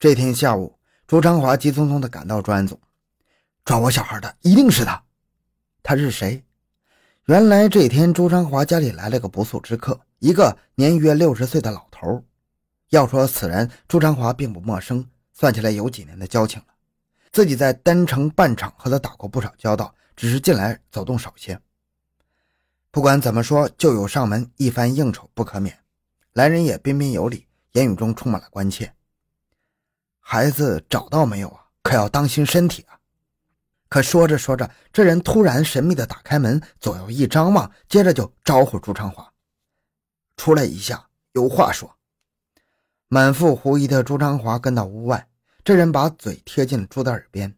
这天下午，朱昌华急匆匆地赶到专案组，抓我小孩的一定是他。他是谁？原来这天朱昌华家里来了个不速之客，一个年约六十岁的老头。要说此人，朱昌华并不陌生，算起来有几年的交情了。自己在丹城办厂和他打过不少交道，只是近来走动少些。不管怎么说，旧友上门，一番应酬不可免。来人也彬彬有礼，言语中充满了关切。孩子找到没有啊？可要当心身体啊！可说着说着，这人突然神秘的打开门，左右一张望，接着就招呼朱长华出来一下，有话说。满腹狐疑的朱长华跟到屋外，这人把嘴贴近朱的耳边：“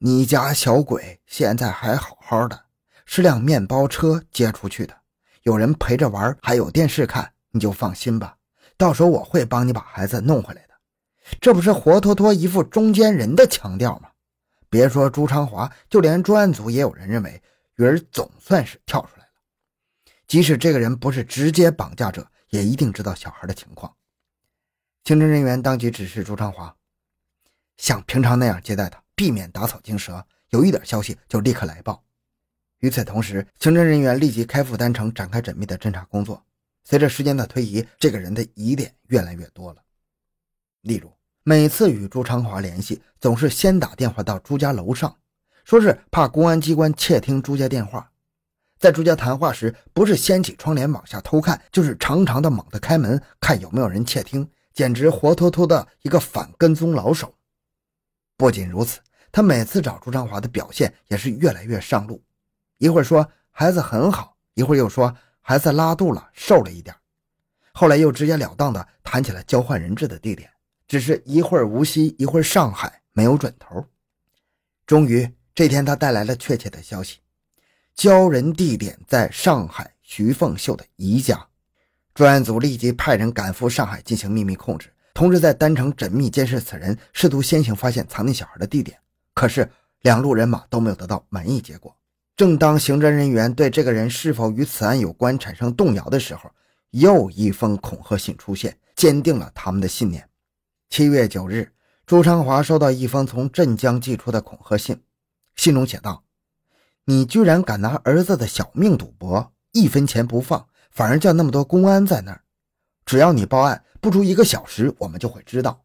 你家小鬼现在还好好的，是辆面包车接出去的，有人陪着玩，还有电视看，你就放心吧。到时候我会帮你把孩子弄回来的。”这不是活脱脱一副中间人的腔调吗？别说朱昌华，就连专案组也有人认为鱼儿总算是跳出来了。即使这个人不是直接绑架者，也一定知道小孩的情况。刑侦人员当即指示朱昌华，像平常那样接待他，避免打草惊蛇。有一点消息就立刻来报。与此同时，刑侦人员立即开赴丹城展开缜密的侦查工作。随着时间的推移，这个人的疑点越来越多了，例如。每次与朱长华联系，总是先打电话到朱家楼上，说是怕公安机关窃听朱家电话。在朱家谈话时，不是掀起窗帘往下偷看，就是长长的猛地开门，看有没有人窃听，简直活脱脱的一个反跟踪老手。不仅如此，他每次找朱长华的表现也是越来越上路，一会儿说孩子很好，一会儿又说孩子拉肚了，瘦了一点，后来又直截了当的谈起了交换人质的地点。只是一会儿无锡，一会儿上海，没有准头。终于这天，他带来了确切的消息：交人地点在上海徐凤秀的姨家。专案组立即派人赶赴上海进行秘密控制，同时在丹城缜密监视此人，试图先行发现藏匿小孩的地点。可是两路人马都没有得到满意结果。正当刑侦人员对这个人是否与此案有关产生动摇的时候，又一封恐吓信出现，坚定了他们的信念。七月九日，朱昌华收到一封从镇江寄出的恐吓信，信中写道：“你居然敢拿儿子的小命赌博，一分钱不放，反而叫那么多公安在那儿。只要你报案，不出一个小时，我们就会知道。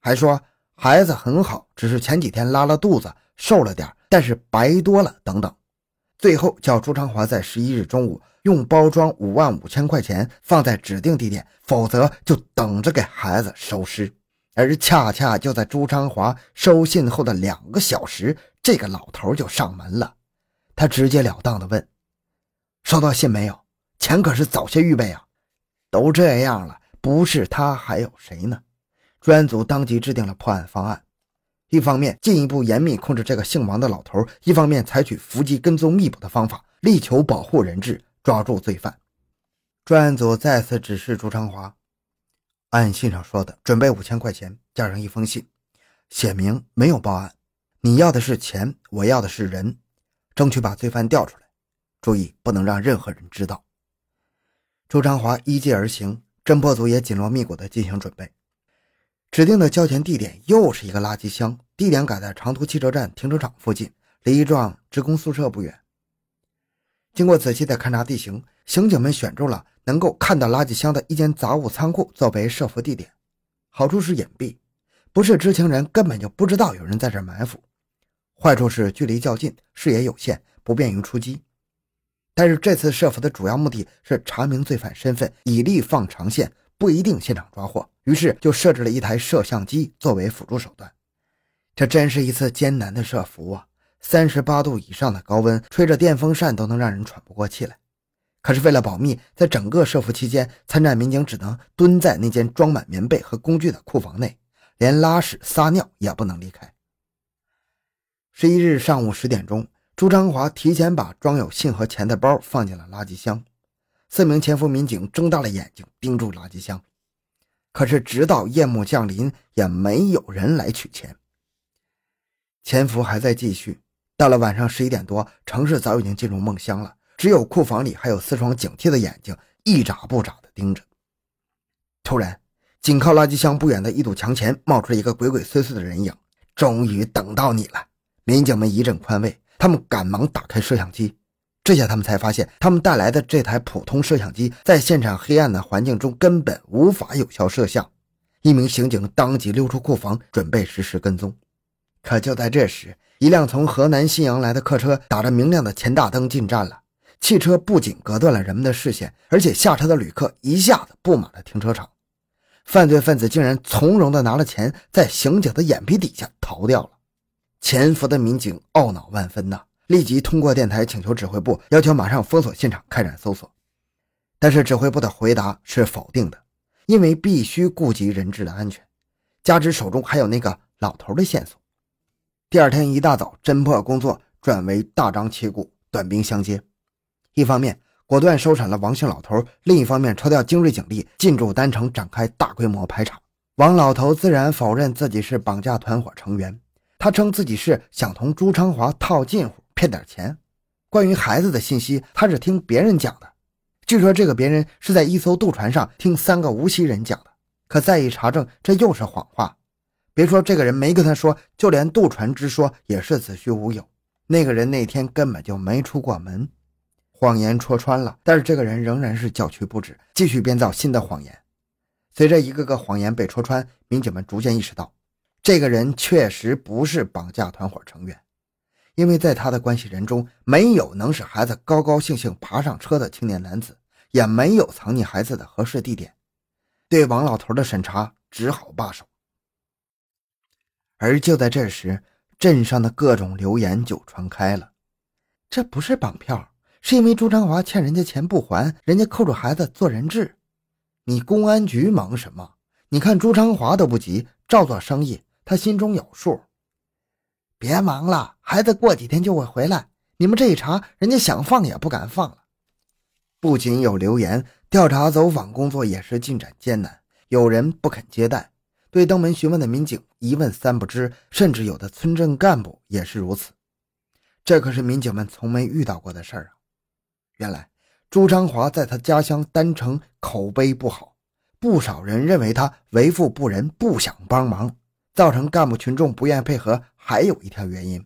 还说孩子很好，只是前几天拉了肚子，瘦了点，但是白多了等等。最后叫朱昌华在十一日中午用包装五万五千块钱放在指定地点，否则就等着给孩子收尸。”而恰恰就在朱昌华收信后的两个小时，这个老头就上门了。他直截了当地问：“收到信没有？钱可是早些预备啊！都这样了，不是他还有谁呢？”专案组当即制定了破案方案：一方面进一步严密控制这个姓王的老头，一方面采取伏击、跟踪、密捕的方法，力求保护人质，抓住罪犯。专案组再次指示朱昌华。按信上说的，准备五千块钱，加上一封信，写明没有报案。你要的是钱，我要的是人，争取把罪犯调出来。注意，不能让任何人知道。周昌华依计而行，侦破组也紧锣密鼓地进行准备。指定的交钱地点又是一个垃圾箱，地点改在长途汽车站停车场附近，离一幢职工宿舍不远。经过仔细的勘察地形，刑警们选中了。能够看到垃圾箱的一间杂物仓库作为设伏地点，好处是隐蔽，不是知情人根本就不知道有人在这埋伏；坏处是距离较近，视野有限，不便于出击。但是这次设伏的主要目的是查明罪犯身份，以利放长线，不一定现场抓获。于是就设置了一台摄像机作为辅助手段。这真是一次艰难的设伏啊！三十八度以上的高温，吹着电风扇都能让人喘不过气来。可是为了保密，在整个设伏期间，参战民警只能蹲在那间装满棉被和工具的库房内，连拉屎撒尿也不能离开。十一日上午十点钟，朱昌华提前把装有信和钱的包放进了垃圾箱。四名潜伏民警睁大了眼睛盯住垃圾箱，可是直到夜幕降临，也没有人来取钱。潜伏还在继续，到了晚上十一点多，城市早已经进入梦乡了。只有库房里还有四双警惕的眼睛，一眨不眨地盯着。突然，紧靠垃圾箱不远的一堵墙前冒出了一个鬼鬼祟祟的人影。终于等到你了！民警们一阵宽慰，他们赶忙打开摄像机。这下他们才发现，他们带来的这台普通摄像机在现场黑暗的环境中根本无法有效摄像。一名刑警当即溜出库房，准备实施跟踪。可就在这时，一辆从河南信阳来的客车打着明亮的前大灯进站了。汽车不仅隔断了人们的视线，而且下车的旅客一下子布满了停车场。犯罪分子竟然从容地拿了钱，在刑警的眼皮底下逃掉了。潜伏的民警懊恼万分呐，立即通过电台请求指挥部，要求马上封锁现场，开展搜索。但是指挥部的回答是否定的，因为必须顾及人质的安全，加之手中还有那个老头的线索。第二天一大早，侦破工作转为大张旗鼓、短兵相接。一方面果断收产了王姓老头，另一方面抽调精锐警力进驻丹城，展开大规模排查。王老头自然否认自己是绑架团伙成员，他称自己是想同朱昌华套近乎，骗点钱。关于孩子的信息，他是听别人讲的。据说这个别人是在一艘渡船上听三个无锡人讲的，可再一查证，这又是谎话。别说这个人没跟他说，就连渡船之说也是子虚乌有。那个人那天根本就没出过门。谎言戳穿了，但是这个人仍然是叫屈不止，继续编造新的谎言。随着一个个谎言被戳穿，民警们逐渐意识到，这个人确实不是绑架团伙成员，因为在他的关系人中，没有能使孩子高高兴兴爬上车的青年男子，也没有藏匿孩子的合适地点。对王老头的审查只好罢手。而就在这时，镇上的各种流言就传开了：这不是绑票。是因为朱昌华欠人家钱不还，人家扣住孩子做人质。你公安局忙什么？你看朱昌华都不急，照做生意，他心中有数。别忙了，孩子过几天就会回来。你们这一查，人家想放也不敢放了。不仅有流言，调查走访工作也是进展艰难，有人不肯接待，对登门询问的民警一问三不知，甚至有的村镇干部也是如此。这可是民警们从没遇到过的事儿啊！原来朱昌华在他家乡丹城口碑不好，不少人认为他为富不仁，不想帮忙，造成干部群众不愿配合。还有一条原因，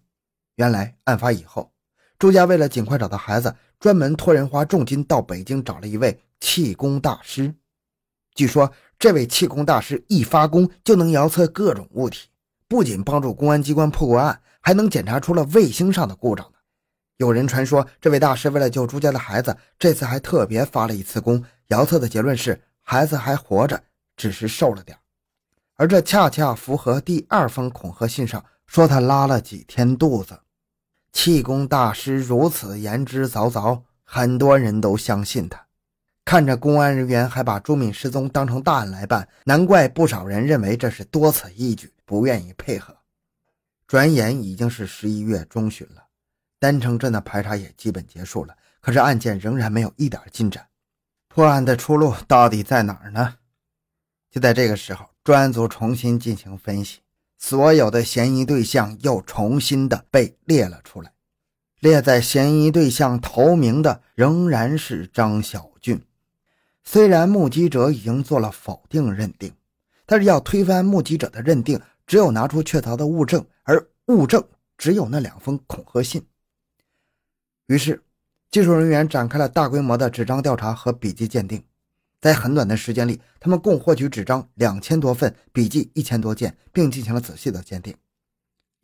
原来案发以后，朱家为了尽快找到孩子，专门托人花重金到北京找了一位气功大师。据说这位气功大师一发功就能遥测各种物体，不仅帮助公安机关破过案，还能检查出了卫星上的故障。有人传说，这位大师为了救朱家的孩子，这次还特别发了一次功。遥测的结论是，孩子还活着，只是瘦了点而这恰恰符合第二封恐吓信上说他拉了几天肚子。气功大师如此言之凿凿，很多人都相信他。看着公安人员还把朱敏失踪当成大案来办，难怪不少人认为这是多此一举，不愿意配合。转眼已经是十一月中旬了。丹城镇的排查也基本结束了，可是案件仍然没有一点进展。破案的出路到底在哪儿呢？就在这个时候，专案组重新进行分析，所有的嫌疑对象又重新的被列了出来。列在嫌疑对象头名的仍然是张小俊。虽然目击者已经做了否定认定，但是要推翻目击者的认定，只有拿出确凿的物证，而物证只有那两封恐吓信。于是，技术人员展开了大规模的纸张调查和笔迹鉴定。在很短的时间里，他们共获取纸张两千多份，笔记一千多件，并进行了仔细的鉴定。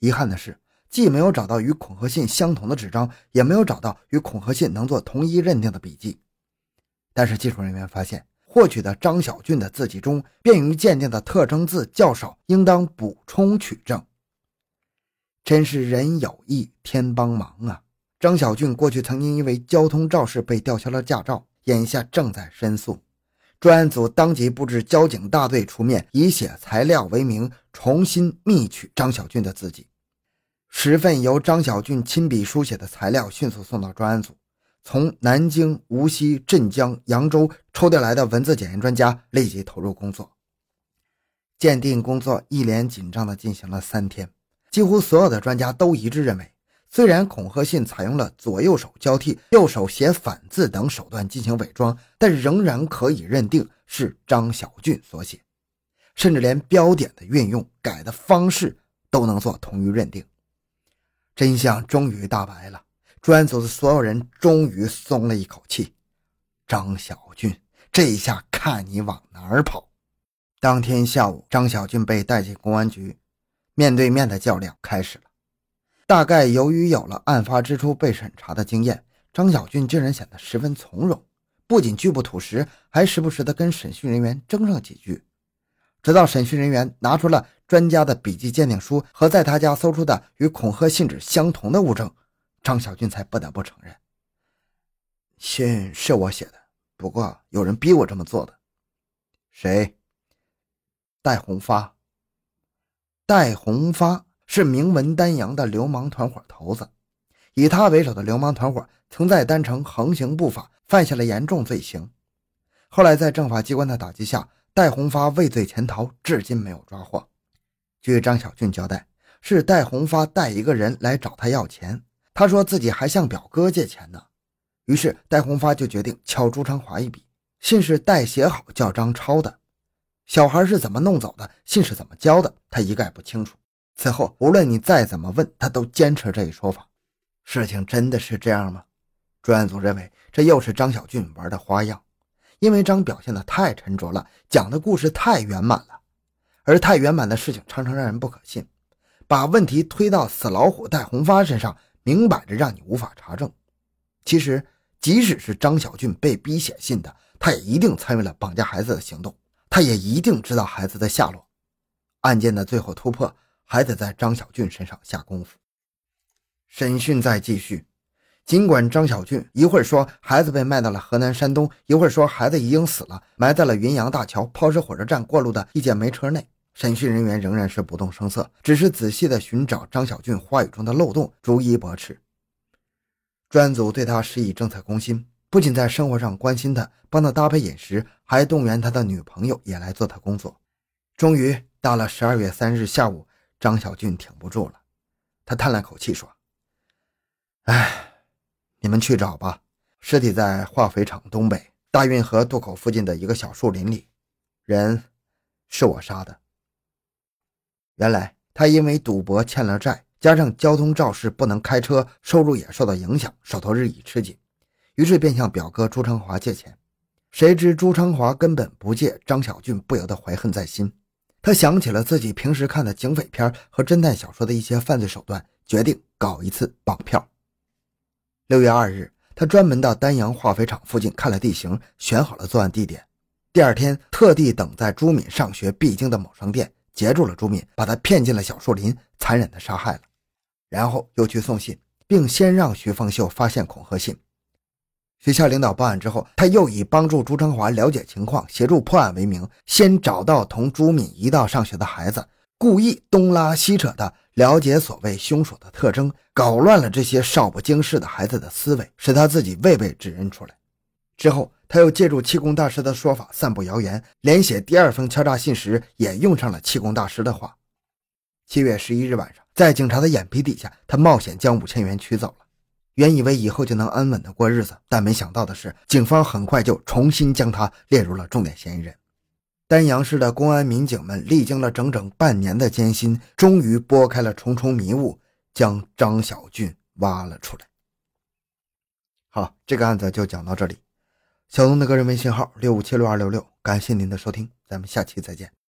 遗憾的是，既没有找到与恐吓信相同的纸张，也没有找到与恐吓信能做同一认定的笔记。但是，技术人员发现，获取的张小俊的字迹中，便于鉴定的特征字较少，应当补充取证。真是人有意，天帮忙啊！张小俊过去曾经因为交通肇事被吊销了驾照，眼下正在申诉。专案组当即布置交警大队出面，以写材料为名，重新密取张小俊的字迹。十份由张小俊亲笔书写的材料迅速送到专案组，从南京、无锡、镇江、扬州抽调来的文字检验专家立即投入工作。鉴定工作一连紧张地进行了三天，几乎所有的专家都一致认为。虽然恐吓信采用了左右手交替、右手写反字等手段进行伪装，但仍然可以认定是张小俊所写。甚至连标点的运用、改的方式都能做同于认定。真相终于大白了，专案组的所有人终于松了一口气。张小俊，这一下看你往哪儿跑！当天下午，张小俊被带进公安局，面对面的较量开始了。大概由于有了案发之初被审查的经验，张小俊竟然显得十分从容，不仅拒不吐实，还时不时的跟审讯人员争上几句。直到审讯人员拿出了专家的笔迹鉴定书和在他家搜出的与恐吓信纸相同的物证，张小俊才不得不承认：信是我写的，不过有人逼我这么做的。谁？戴红发，戴红发是名闻丹阳的流氓团伙头子，以他为首的流氓团伙曾在丹城横行不法，犯下了严重罪行。后来在政法机关的打击下，戴红发畏罪潜逃，至今没有抓获。据张小俊交代，是戴红发带一个人来找他要钱，他说自己还向表哥借钱呢。于是戴红发就决定敲朱昌华一笔，信是戴写好叫张抄的。小孩是怎么弄走的？信是怎么交的？他一概不清楚。此后，无论你再怎么问，他都坚持这一说法。事情真的是这样吗？专案组认为这又是张小俊玩的花样，因为张表现的太沉着了，讲的故事太圆满了，而太圆满的事情常常让人不可信。把问题推到死老虎戴红发身上，明摆着让你无法查证。其实，即使是张小俊被逼写信的，他也一定参与了绑架孩子的行动。他也一定知道孩子的下落。案件的最后突破还得在张小俊身上下功夫。审讯在继续，尽管张小俊一会儿说孩子被卖到了河南、山东，一会儿说孩子已经死了，埋在了云阳大桥抛尸火车站过路的一节煤车内，审讯人员仍然是不动声色，只是仔细的寻找张小俊话语中的漏洞，逐一驳斥。专案组对他施以政策攻心。不仅在生活上关心他，帮他搭配饮食，还动员他的女朋友也来做他工作。终于到了十二月三日下午，张小俊挺不住了，他叹了口气说：“哎，你们去找吧，尸体在化肥厂东北大运河渡口附近的一个小树林里，人是我杀的。原来他因为赌博欠了债，加上交通肇事不能开车，收入也受到影响，手头日益吃紧。”于是便向表哥朱昌华借钱，谁知朱昌华根本不借，张小俊不由得怀恨在心。他想起了自己平时看的警匪片和侦探小说的一些犯罪手段，决定搞一次绑票。六月二日，他专门到丹阳化肥厂附近看了地形，选好了作案地点。第二天，特地等在朱敏上学必经的某商店，截住了朱敏，把他骗进了小树林，残忍的杀害了。然后又去送信，并先让徐凤秀发现恐吓信。学校领导报案之后，他又以帮助朱成华了解情况、协助破案为名，先找到同朱敏一道上学的孩子，故意东拉西扯的了解所谓凶手的特征，搞乱了这些少不经事的孩子的思维，使他自己未被指认出来。之后，他又借助气功大师的说法散布谣言，连写第二封敲诈信时也用上了气功大师的话。七月十一日晚上，在警察的眼皮底下，他冒险将五千元取走了。原以为以后就能安稳的过日子，但没想到的是，警方很快就重新将他列入了重点嫌疑人。丹阳市的公安民警们历经了整整半年的艰辛，终于拨开了重重迷雾，将张小俊挖了出来。好，这个案子就讲到这里。小东的个人微信号六五七六二六六，感谢您的收听，咱们下期再见。